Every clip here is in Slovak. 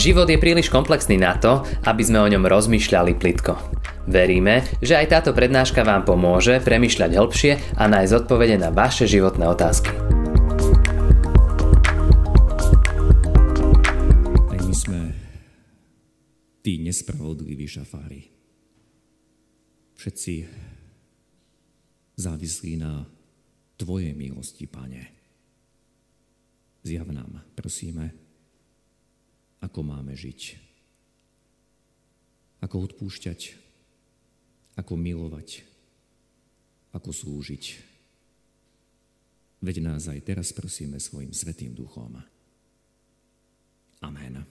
Život je príliš komplexný na to, aby sme o ňom rozmýšľali plitko. Veríme, že aj táto prednáška vám pomôže premyšľať hĺbšie a nájsť odpovede na vaše životné otázky. Aj my sme tí nespravodliví šafári. Všetci závislí na Tvojej milosti, Pane. Zjav nám, prosíme, ako máme žiť. Ako odpúšťať, ako milovať, ako slúžiť. Veď nás aj teraz prosíme svojim Svetým Duchom. Amen.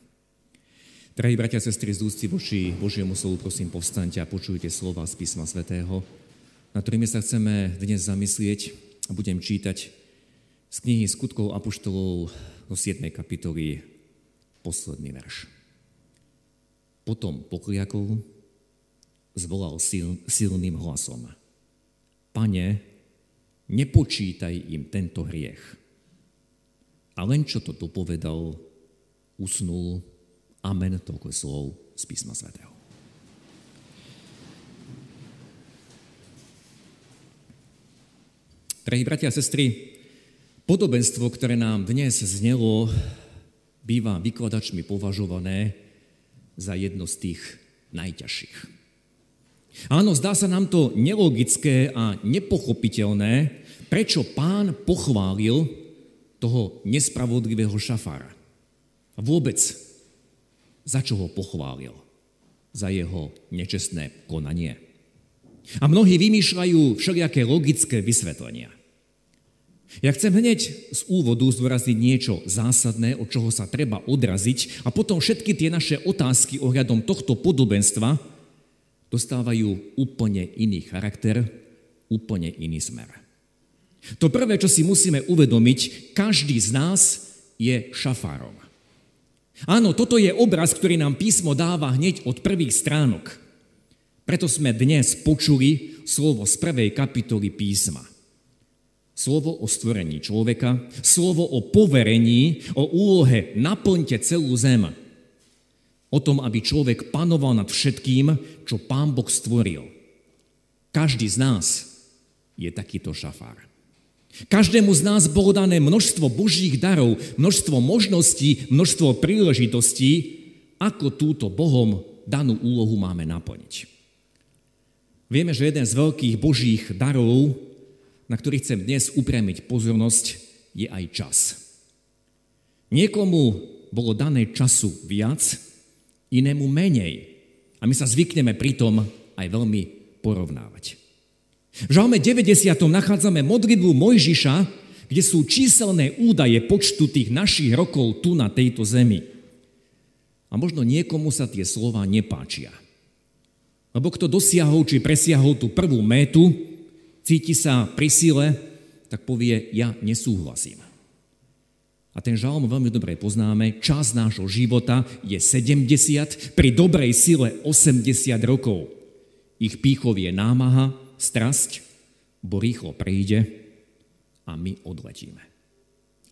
Drahí bratia a sestry, z úcty voči Božiemu slovu, prosím, povstaňte a počujte slova z písma svätého, na ktorými sa chceme dnes zamyslieť a budem čítať z knihy Skutkov Apoštolov do 7. kapitoly posledný verš. Potom pokliakol, zvolal sil, silným hlasom. Pane, nepočítaj im tento hriech. A len čo to dopovedal, usnul. Amen, toľko slov z písma svätého. Drahí bratia a sestry, podobenstvo, ktoré nám dnes znelo, býva vykladačmi považované za jedno z tých najťažších. Áno, zdá sa nám to nelogické a nepochopiteľné, prečo pán pochválil toho nespravodlivého šafára. A vôbec, za čo ho pochválil? Za jeho nečestné konanie. A mnohí vymýšľajú všelijaké logické vysvetlenia. Ja chcem hneď z úvodu zdôrazniť niečo zásadné, od čoho sa treba odraziť a potom všetky tie naše otázky ohľadom tohto podobenstva dostávajú úplne iný charakter, úplne iný smer. To prvé, čo si musíme uvedomiť, každý z nás je šafárom. Áno, toto je obraz, ktorý nám písmo dáva hneď od prvých stránok. Preto sme dnes počuli slovo z prvej kapitoly písma. Slovo o stvorení človeka, slovo o poverení, o úlohe naplňte celú zem. O tom, aby človek panoval nad všetkým, čo pán Boh stvoril. Každý z nás je takýto šafár. Každému z nás bolo dané množstvo božích darov, množstvo možností, množstvo príležitostí, ako túto Bohom danú úlohu máme naplniť. Vieme, že jeden z veľkých božích darov, na ktorý chcem dnes upriamiť pozornosť, je aj čas. Niekomu bolo dané času viac, inému menej. A my sa zvykneme pritom aj veľmi porovnávať. V žalme 90. nachádzame modlitbu Mojžiša, kde sú číselné údaje počtu tých našich rokov tu na tejto zemi. A možno niekomu sa tie slova nepáčia. Lebo kto dosiahol či presiahol tú prvú métu, cíti sa pri sile, tak povie, ja nesúhlasím. A ten žalm veľmi dobre poznáme. Čas nášho života je 70, pri dobrej sile 80 rokov. Ich pýchov je námaha, strasť, bo rýchlo prejde a my odletíme.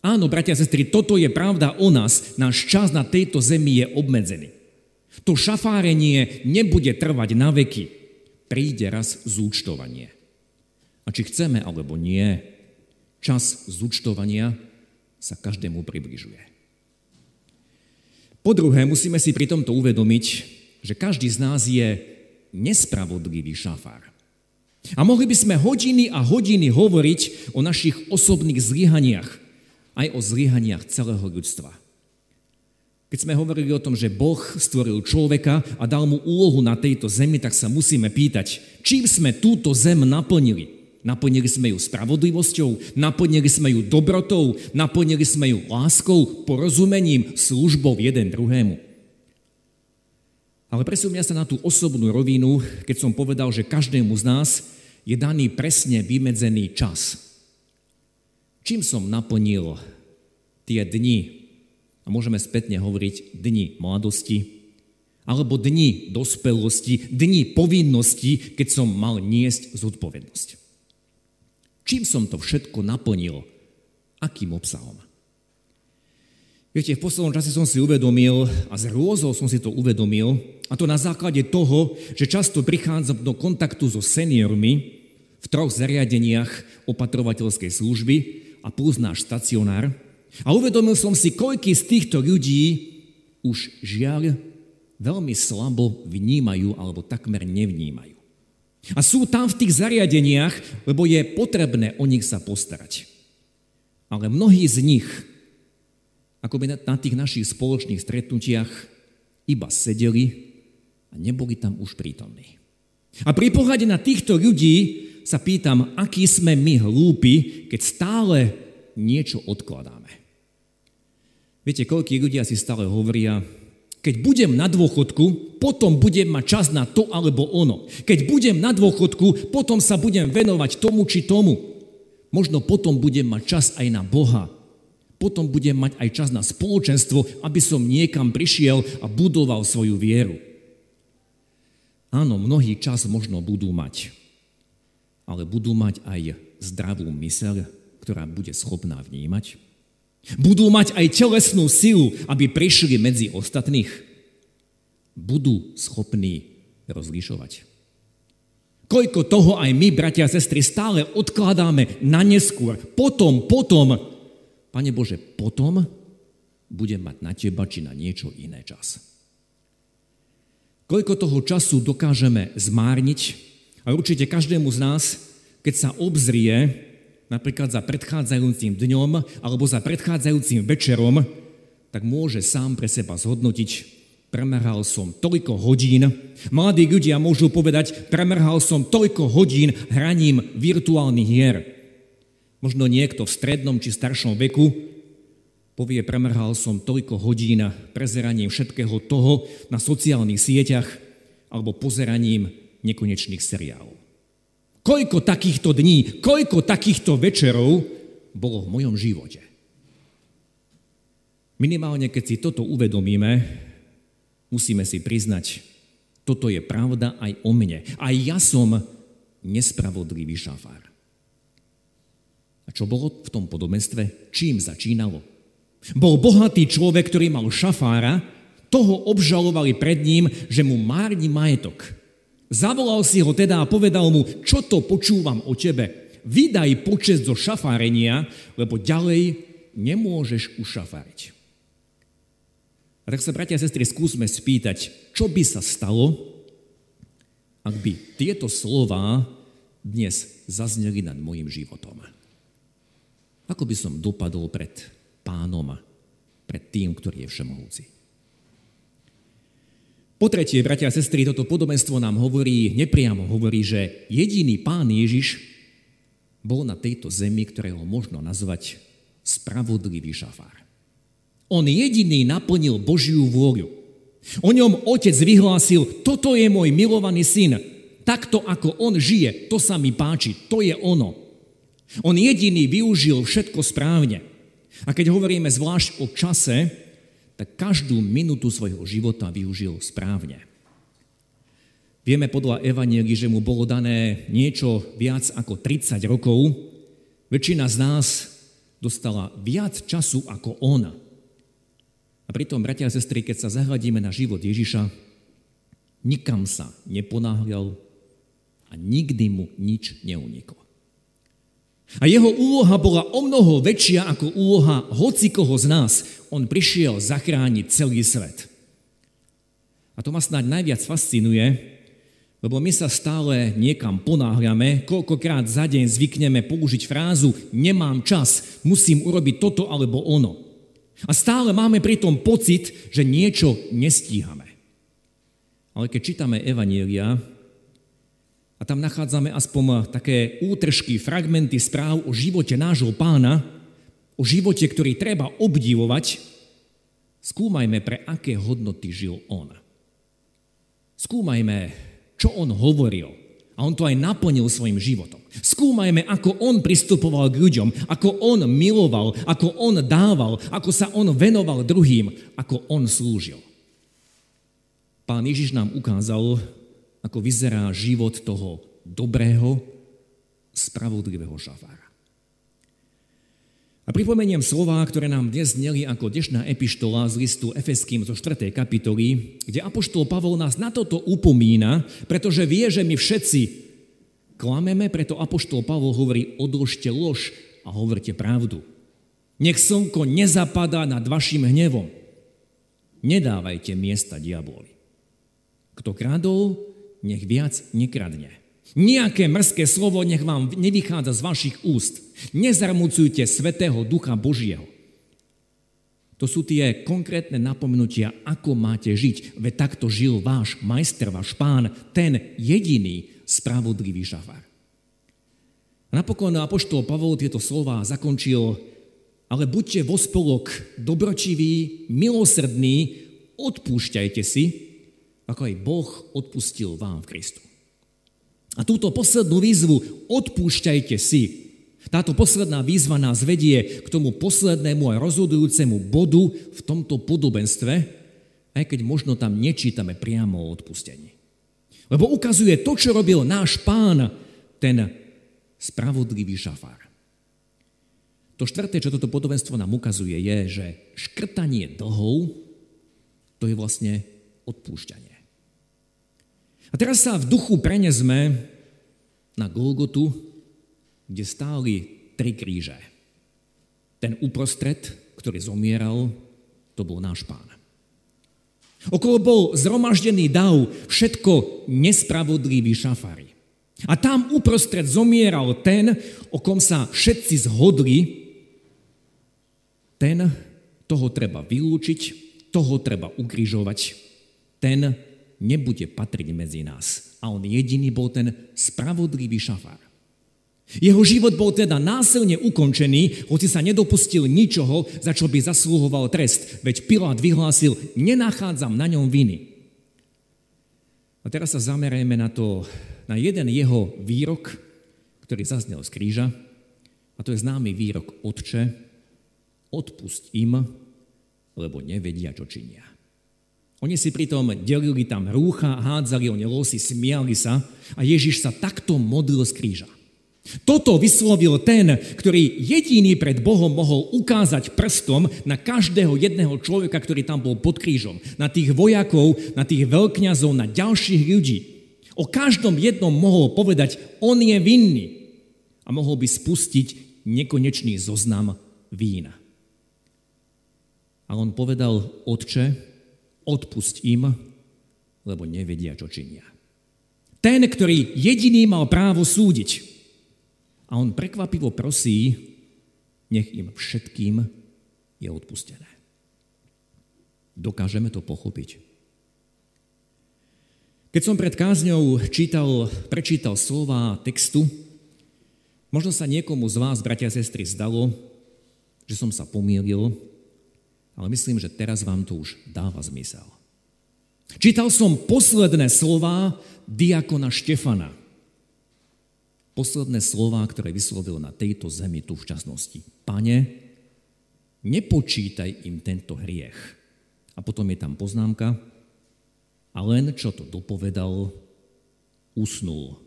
Áno, bratia a sestry, toto je pravda o nás. Náš čas na tejto zemi je obmedzený. To šafárenie nebude trvať na veky. Príde raz zúčtovanie. A či chceme alebo nie, čas zúčtovania sa každému približuje. Po druhé, musíme si pri tomto uvedomiť, že každý z nás je nespravodlivý šafár. A mohli by sme hodiny a hodiny hovoriť o našich osobných zlyhaniach, aj o zlyhaniach celého ľudstva. Keď sme hovorili o tom, že Boh stvoril človeka a dal mu úlohu na tejto zemi, tak sa musíme pýtať, čím sme túto zem naplnili. Naplnili sme ju spravodlivosťou, naplnili sme ju dobrotou, naplnili sme ju láskou, porozumením, službou jeden druhému. Ale presúňa sa na tú osobnú rovinu, keď som povedal, že každému z nás je daný presne vymedzený čas. Čím som naplnil tie dni, a môžeme spätne hovoriť dni mladosti, alebo dni dospelosti, dni povinnosti, keď som mal niesť zodpovednosť. Čím som to všetko naplnil? Akým obsahom? Viete, v poslednom čase som si uvedomil, a z rôzou som si to uvedomil, a to na základe toho, že často prichádzam do kontaktu so seniormi v troch zariadeniach opatrovateľskej služby a plus náš stacionár. A uvedomil som si, koľky z týchto ľudí už žiaľ veľmi slabo vnímajú alebo takmer nevnímajú. A sú tam v tých zariadeniach, lebo je potrebné o nich sa postarať. Ale mnohí z nich ako by na tých našich spoločných stretnutiach iba sedeli a neboli tam už prítomní. A pri pohľade na týchto ľudí sa pýtam, aký sme my hlúpi, keď stále niečo odkladáme. Viete, koľkí ľudia si stále hovoria, keď budem na dôchodku, potom budem mať čas na to alebo ono. Keď budem na dôchodku, potom sa budem venovať tomu či tomu. Možno potom budem mať čas aj na Boha potom budem mať aj čas na spoločenstvo, aby som niekam prišiel a budoval svoju vieru. Áno, mnohý čas možno budú mať, ale budú mať aj zdravú myseľ, ktorá bude schopná vnímať. Budú mať aj telesnú silu, aby prišli medzi ostatných. Budú schopní rozlišovať. Koľko toho aj my, bratia a sestry, stále odkladáme na neskôr, potom, potom, Pane Bože, potom budem mať na teba či na niečo iné čas. Koľko toho času dokážeme zmárniť a určite každému z nás, keď sa obzrie napríklad za predchádzajúcim dňom alebo za predchádzajúcim večerom, tak môže sám pre seba zhodnotiť, premerhal som toľko hodín. Mladí ľudia môžu povedať, premerhal som toľko hodín hraním virtuálnych hier. Možno niekto v strednom či staršom veku povie, premrhal som toľko hodín prezeraním všetkého toho na sociálnych sieťach alebo pozeraním nekonečných seriálov. Koľko takýchto dní, koľko takýchto večerov bolo v mojom živote. Minimálne, keď si toto uvedomíme, musíme si priznať, toto je pravda aj o mne. Aj ja som nespravodlivý šafár. A čo bolo v tom podobenstve? Čím začínalo? Bol bohatý človek, ktorý mal šafára, toho obžalovali pred ním, že mu márni majetok. Zavolal si ho teda a povedal mu, čo to počúvam o tebe. Vydaj počet zo šafárenia, lebo ďalej nemôžeš ušafáriť. A tak sa, bratia a sestry, skúsme spýtať, čo by sa stalo, ak by tieto slova dnes zazneli nad môjim životom. Ako by som dopadol pred pánom pred tým, ktorý je všemohúci? Po tretie, bratia a sestry, toto podobenstvo nám hovorí, nepriamo hovorí, že jediný pán Ježiš bol na tejto zemi, ktorého možno nazvať spravodlivý šafár. On jediný naplnil Božiu vôľu. O ňom otec vyhlásil, toto je môj milovaný syn. Takto ako on žije, to sa mi páči, to je ono. On jediný využil všetko správne. A keď hovoríme zvlášť o čase, tak každú minútu svojho života využil správne. Vieme podľa Evanielii, že mu bolo dané niečo viac ako 30 rokov. Väčšina z nás dostala viac času ako on. A pritom, bratia a sestry, keď sa zahľadíme na život Ježiša, nikam sa neponáhľal a nikdy mu nič neuniklo. A jeho úloha bola o mnoho väčšia ako úloha hocikoho z nás. On prišiel zachrániť celý svet. A to ma snáď najviac fascinuje, lebo my sa stále niekam ponáhľame, koľkokrát za deň zvykneme použiť frázu nemám čas, musím urobiť toto alebo ono. A stále máme pritom pocit, že niečo nestíhame. Ale keď čítame Evanielia, a tam nachádzame aspoň také útržky, fragmenty správ o živote nášho pána, o živote, ktorý treba obdivovať, skúmajme, pre aké hodnoty žil on. Skúmajme, čo on hovoril. A on to aj naplnil svojim životom. Skúmajme, ako on pristupoval k ľuďom, ako on miloval, ako on dával, ako sa on venoval druhým, ako on slúžil. Pán Ježiš nám ukázal, ako vyzerá život toho dobrého, spravodlivého šafára. A pripomeniem slova, ktoré nám dnes zneli ako dnešná epištola z listu Efeským zo 4. kapitoly, kde Apoštol Pavol nás na toto upomína, pretože vie, že my všetci klameme, preto Apoštol Pavol hovorí, odložte lož a hovorte pravdu. Nech slnko nezapadá nad vašim hnevom. Nedávajte miesta diaboli. Kto kradol, nech viac nekradne. Nejaké mrzké slovo nech vám nevychádza z vašich úst. Nezarmucujte Svetého Ducha Božieho. To sú tie konkrétne napomenutia, ako máte žiť. Veď takto žil váš majster, váš pán, ten jediný spravodlivý žafár. A napokon Apoštol Pavol tieto slova zakončil, ale buďte vo spolok dobročiví, milosrdní, odpúšťajte si, ako aj Boh odpustil vám v Kristu. A túto poslednú výzvu odpúšťajte si. Táto posledná výzva nás vedie k tomu poslednému a rozhodujúcemu bodu v tomto podobenstve, aj keď možno tam nečítame priamo o odpustení. Lebo ukazuje to, čo robil náš pán, ten spravodlivý šafár. To štvrté, čo toto podobenstvo nám ukazuje, je, že škrtanie dlhov, to je vlastne odpúšťanie. A teraz sa v duchu prenesme na Golgotu, kde stáli tri kríže. Ten uprostred, ktorý zomieral, to bol náš pán. Okolo bol zromaždený dav, všetko nespravodlivý šafári. A tam uprostred zomieral ten, o kom sa všetci zhodli, ten, toho treba vylúčiť, toho treba ukrižovať, ten nebude patriť medzi nás. A on jediný bol ten spravodlivý šafár. Jeho život bol teda násilne ukončený, hoci sa nedopustil ničoho, za čo by zaslúhoval trest. Veď Pilát vyhlásil, nenachádzam na ňom viny. A teraz sa zamerajme na to, na jeden jeho výrok, ktorý zaznel z kríža, a to je známy výrok Otče, odpust im, lebo nevedia, čo činia. Oni si pritom delili tam rúcha, hádzali oni losy, smiali sa a Ježiš sa takto modlil z kríža. Toto vyslovil ten, ktorý jediný pred Bohom mohol ukázať prstom na každého jedného človeka, ktorý tam bol pod krížom. Na tých vojakov, na tých veľkňazov, na ďalších ľudí. O každom jednom mohol povedať, on je vinný. A mohol by spustiť nekonečný zoznam vína. A on povedal, otče, odpusť im, lebo nevedia, čo činia. Ten, ktorý jediný mal právo súdiť. A on prekvapivo prosí, nech im všetkým je odpustené. Dokážeme to pochopiť. Keď som pred kázňou čítal, prečítal slova textu, možno sa niekomu z vás, bratia a sestry, zdalo, že som sa pomýlil, ale myslím, že teraz vám to už dáva zmysel. Čítal som posledné slova diakona Štefana. Posledné slova, ktoré vyslovil na tejto zemi tu v časnosti. Pane, nepočítaj im tento hriech. A potom je tam poznámka, a len čo to dopovedal, usnul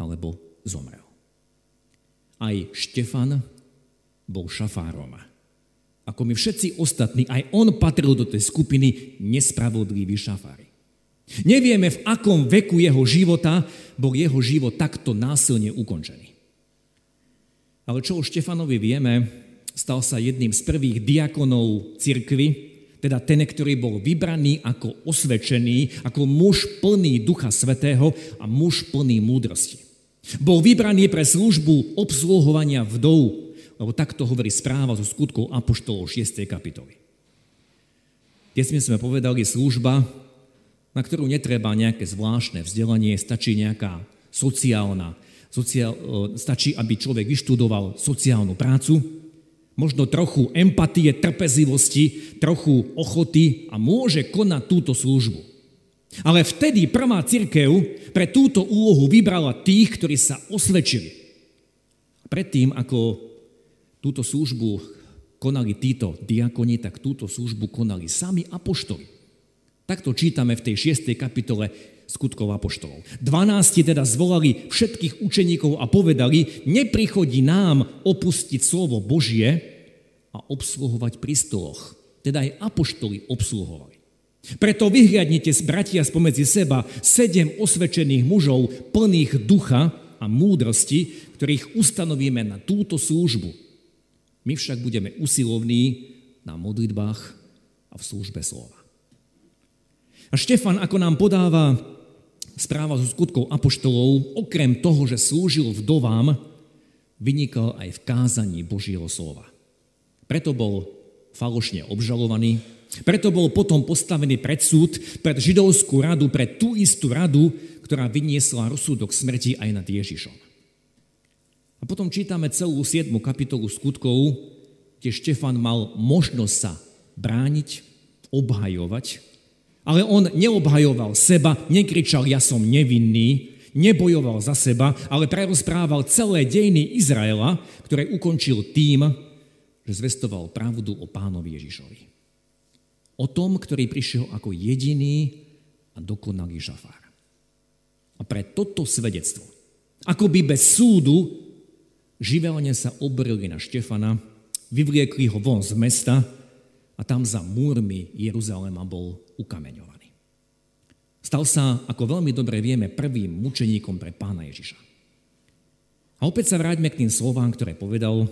alebo zomrel. Aj Štefan bol šafárom ako my všetci ostatní, aj on patril do tej skupiny nespravodlivý šafári. Nevieme, v akom veku jeho života bol jeho život takto násilne ukončený. Ale čo o Štefanovi vieme, stal sa jedným z prvých diakonov cirkvy, teda ten, ktorý bol vybraný ako osvedčený, ako muž plný Ducha Svetého a muž plný múdrosti. Bol vybraný pre službu obsluhovania vdov, lebo takto hovorí správa zo skutkov Apoštolov 6. kapitoly. Dnes sme povedali služba, na ktorú netreba nejaké zvláštne vzdelanie, stačí nejaká sociálna, sociál, e, stačí, aby človek vyštudoval sociálnu prácu, možno trochu empatie, trpezivosti, trochu ochoty a môže konať túto službu. Ale vtedy prvá církev pre túto úlohu vybrala tých, ktorí sa osvedčili. Predtým, ako túto službu konali títo diakoni, tak túto službu konali sami apoštoli. Takto čítame v tej 6. kapitole skutkov apoštolov. 12 teda zvolali všetkých učeníkov a povedali, neprichodí nám opustiť slovo Božie, a obsluhovať pri stoloch. Teda aj apoštoli obsluhovali. Preto vyhľadnite, bratia, spomedzi seba sedem osvedčených mužov plných ducha a múdrosti, ktorých ustanovíme na túto službu. My však budeme usilovní na modlitbách a v službe slova. A Štefan, ako nám podáva správa zo skutkov apoštolov, okrem toho, že slúžil vdovám, vynikal aj v kázaní Božieho slova. Preto bol falošne obžalovaný, preto bol potom postavený pred súd, pred židovskú radu, pred tú istú radu, ktorá vyniesla rozsudok smrti aj nad Ježišom. A potom čítame celú 7. kapitolu skutkov, kde Štefan mal možnosť sa brániť, obhajovať, ale on neobhajoval seba, nekričal, ja som nevinný, nebojoval za seba, ale prerozprával celé dejiny Izraela, ktoré ukončil tým, že zvestoval pravdu o pánovi Ježišovi. O tom, ktorý prišiel ako jediný a dokonalý žafár. A pre toto svedectvo, ako by bez súdu, živelne sa obrili na Štefana, vyvliekli ho von z mesta a tam za múrmi Jeruzalema bol ukameňovaný. Stal sa, ako veľmi dobre vieme, prvým mučeníkom pre pána Ježiša. A opäť sa vráťme k tým slovám, ktoré povedal,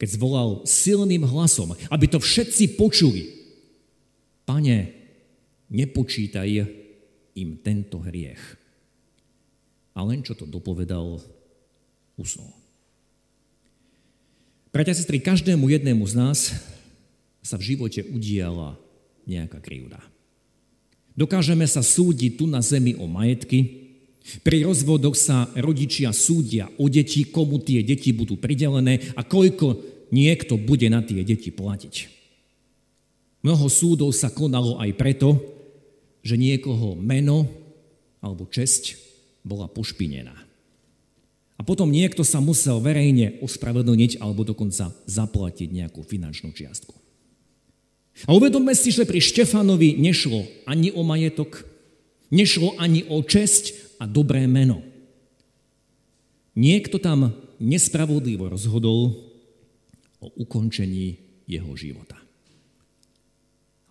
keď zvolal silným hlasom, aby to všetci počuli. Pane, nepočítaj im tento hriech. A len čo to dopovedal, usnul. Bratia a sestry, každému jednému z nás sa v živote udiala nejaká krivda. Dokážeme sa súdiť tu na zemi o majetky, pri rozvodoch sa rodičia súdia o deti, komu tie deti budú pridelené a koľko niekto bude na tie deti platiť. Mnoho súdov sa konalo aj preto, že niekoho meno alebo česť bola pošpinená. A potom niekto sa musel verejne ospravedlniť alebo dokonca zaplatiť nejakú finančnú čiastku. A uvedomme si, že pri Štefanovi nešlo ani o majetok, nešlo ani o česť a dobré meno. Niekto tam nespravodlivo rozhodol o ukončení jeho života.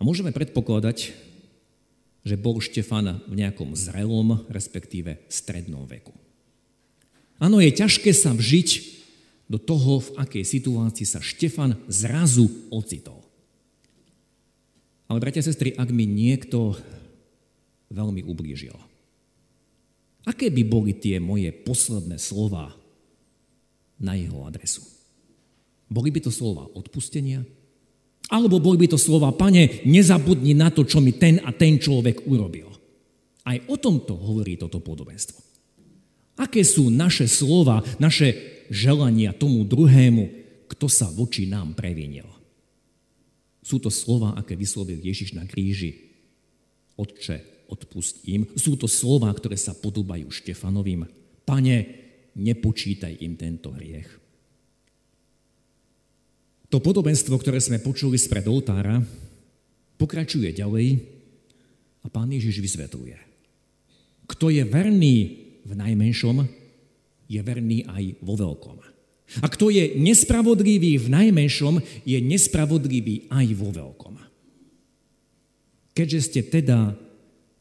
A môžeme predpokladať, že bol Štefan v nejakom zrelom, respektíve strednom veku. Áno, je ťažké sa vžiť do toho, v akej situácii sa Štefan zrazu ocitol. Ale bratia a sestry, ak mi niekto veľmi ublížil, aké by boli tie moje posledné slova na jeho adresu? Boli by to slova odpustenia? Alebo boli by to slova, pane, nezabudni na to, čo mi ten a ten človek urobil. Aj o tomto hovorí toto podobenstvo. Aké sú naše slova, naše želania tomu druhému, kto sa voči nám previnil? Sú to slova, aké vyslovil Ježiš na kríži. Otče, odpust im. Sú to slova, ktoré sa podobajú Štefanovým. Pane, nepočítaj im tento hriech. To podobenstvo, ktoré sme počuli spred oltára, pokračuje ďalej a pán Ježiš vysvetľuje. Kto je verný v najmenšom, je verný aj vo veľkom. A kto je nespravodlivý v najmenšom, je nespravodlivý aj vo veľkom. Keďže ste teda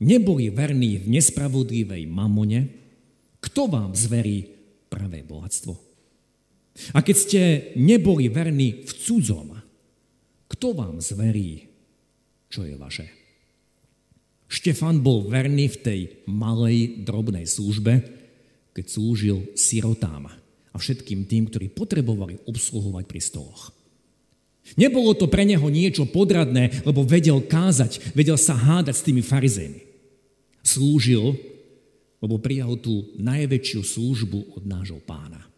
neboli verní v nespravodlivej mamone, kto vám zverí pravé bohatstvo? A keď ste neboli verní v cudzom, kto vám zverí, čo je vaše? Štefan bol verný v tej malej, drobnej službe, keď slúžil sirotám a všetkým tým, ktorí potrebovali obsluhovať pri stoloch. Nebolo to pre neho niečo podradné, lebo vedel kázať, vedel sa hádať s tými farizejmi. Slúžil, lebo prijal tú najväčšiu službu od nášho pána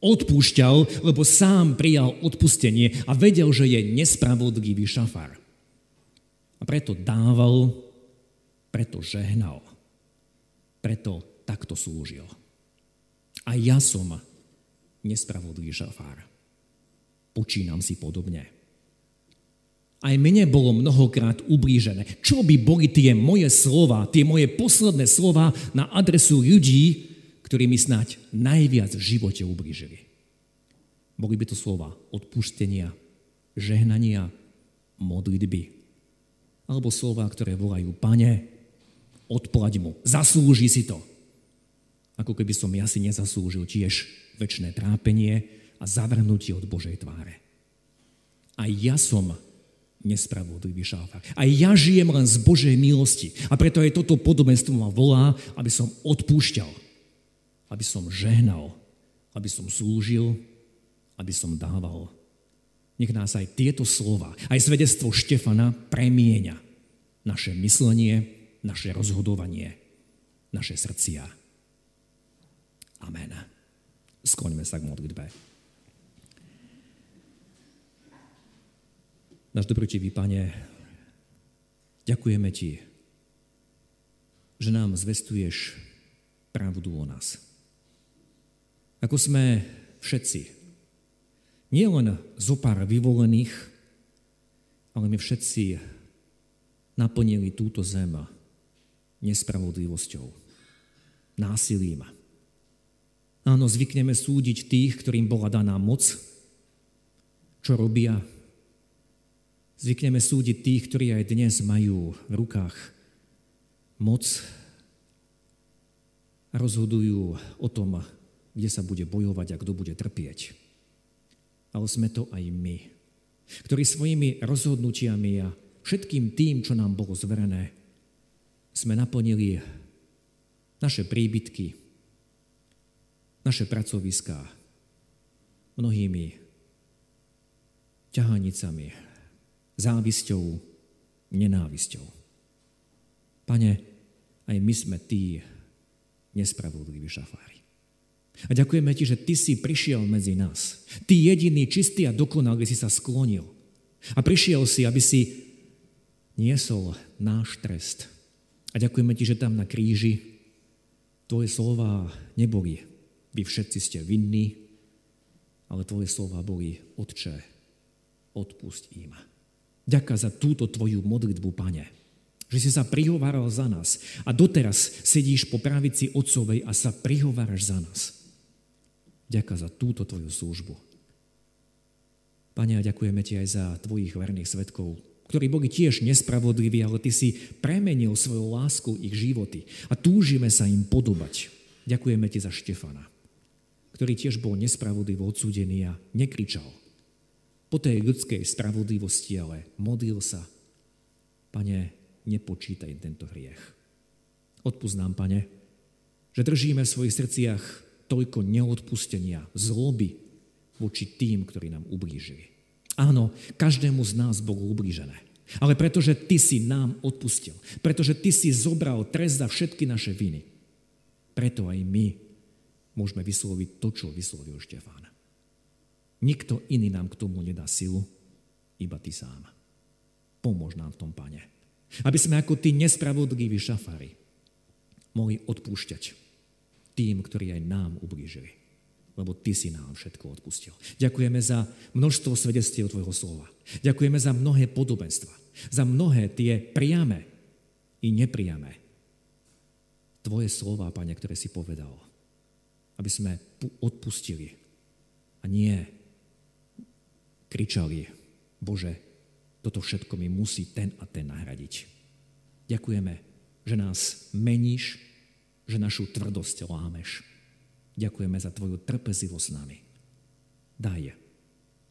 odpúšťal, lebo sám prijal odpustenie a vedel, že je nespravodlivý šafár. A preto dával, preto žehnal, preto takto slúžil. A ja som nespravodlivý šafár. Počínam si podobne. Aj mne bolo mnohokrát ublížené. Čo by boli tie moje slova, tie moje posledné slova na adresu ľudí, ktorí mi snáď najviac v živote ublížili. Boli by to slova odpustenia, žehnania, modlitby. Alebo slova, ktoré volajú, pane, odplať mu, zaslúži si to. Ako keby som ja si nezaslúžil tiež väčšie trápenie a zavrhnutie od Božej tváre. A ja som nespravodlivý šáfar. A ja žijem len z Božej milosti. A preto aj toto podobenstvo ma volá, aby som odpúšťal, aby som žehnal, aby som slúžil, aby som dával. Nech nás aj tieto slova, aj svedectvo Štefana premieňa naše myslenie, naše rozhodovanie, naše srdcia. Amen. Skloňme sa k modlitbe. Náš dobrotivý Pane, ďakujeme Ti, že nám zvestuješ pravdu o nás. Ako sme všetci, nie len zo pár vyvolených, ale my všetci naplnili túto zem nespravodlivosťou, násilím. Áno, zvykneme súdiť tých, ktorým bola daná moc, čo robia, Zvykneme súdiť tých, ktorí aj dnes majú v rukách moc a rozhodujú o tom, kde sa bude bojovať a kto bude trpieť. Ale sme to aj my, ktorí svojimi rozhodnutiami a všetkým tým, čo nám bolo zverené, sme naplnili naše príbytky, naše pracoviská mnohými ťahanicami, závisťou, nenávisťou. Pane, aj my sme tí nespravodliví šafári. A ďakujeme Ti, že Ty si prišiel medzi nás. Ty jediný, čistý a dokonalý si sa sklonil. A prišiel si, aby si niesol náš trest. A ďakujeme Ti, že tam na kríži Tvoje slova neboli. Vy všetci ste vinní, ale Tvoje slova boli, Otče, odpusť im. Ďaká za túto tvoju modlitbu, Pane. Že si sa prihováral za nás a doteraz sedíš po pravici Otcovej a sa prihováraš za nás. Ďaká za túto tvoju službu. Pane, a ďakujeme ti aj za tvojich verných svetkov, ktorí boli tiež nespravodliví, ale ty si premenil svoju lásku ich životy a túžime sa im podobať. Ďakujeme ti za Štefana, ktorý tiež bol nespravodlivo odsúdený a nekričal, po tej ľudskej spravodlivosti, ale modlil sa. Pane, nepočítaj tento hriech. Nám, pane, že držíme v svojich srdciach toľko neodpustenia, zloby voči tým, ktorí nám ublížili. Áno, každému z nás bolo ublížené. Ale pretože Ty si nám odpustil, pretože Ty si zobral trest za všetky naše viny, preto aj my môžeme vysloviť to, čo vyslovil Štefán. Nikto iný nám k tomu nedá silu, iba ty sám. Pomôž nám v tom, pane. Aby sme ako tí nespravodliví šafári mohli odpúšťať tým, ktorí aj nám ublížili. Lebo ty si nám všetko odpustil. Ďakujeme za množstvo svedectiev tvojho slova. Ďakujeme za mnohé podobenstva. Za mnohé tie priame i nepriame. Tvoje slova, Pane, ktoré si povedal. Aby sme odpustili. A nie kričali, Bože, toto všetko mi musí ten a ten nahradiť. Ďakujeme, že nás meníš, že našu tvrdosť lámeš. Ďakujeme za Tvoju trpezivosť s nami. Daj,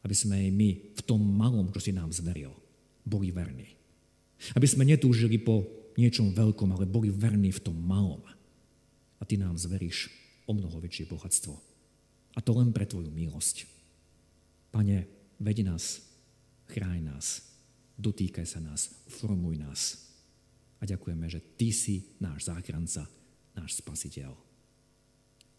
aby sme aj my v tom malom, čo si nám zveril, boli verní. Aby sme netúžili po niečom veľkom, ale boli verní v tom malom. A Ty nám zveríš o mnoho väčšie bohatstvo. A to len pre Tvoju milosť. Pane, Veď nás, chráň nás, dotýkaj sa nás, formuj nás. A ďakujeme, že Ty si náš záchranca, náš spasiteľ.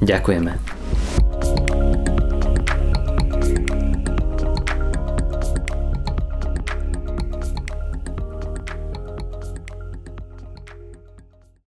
Ďakujeme.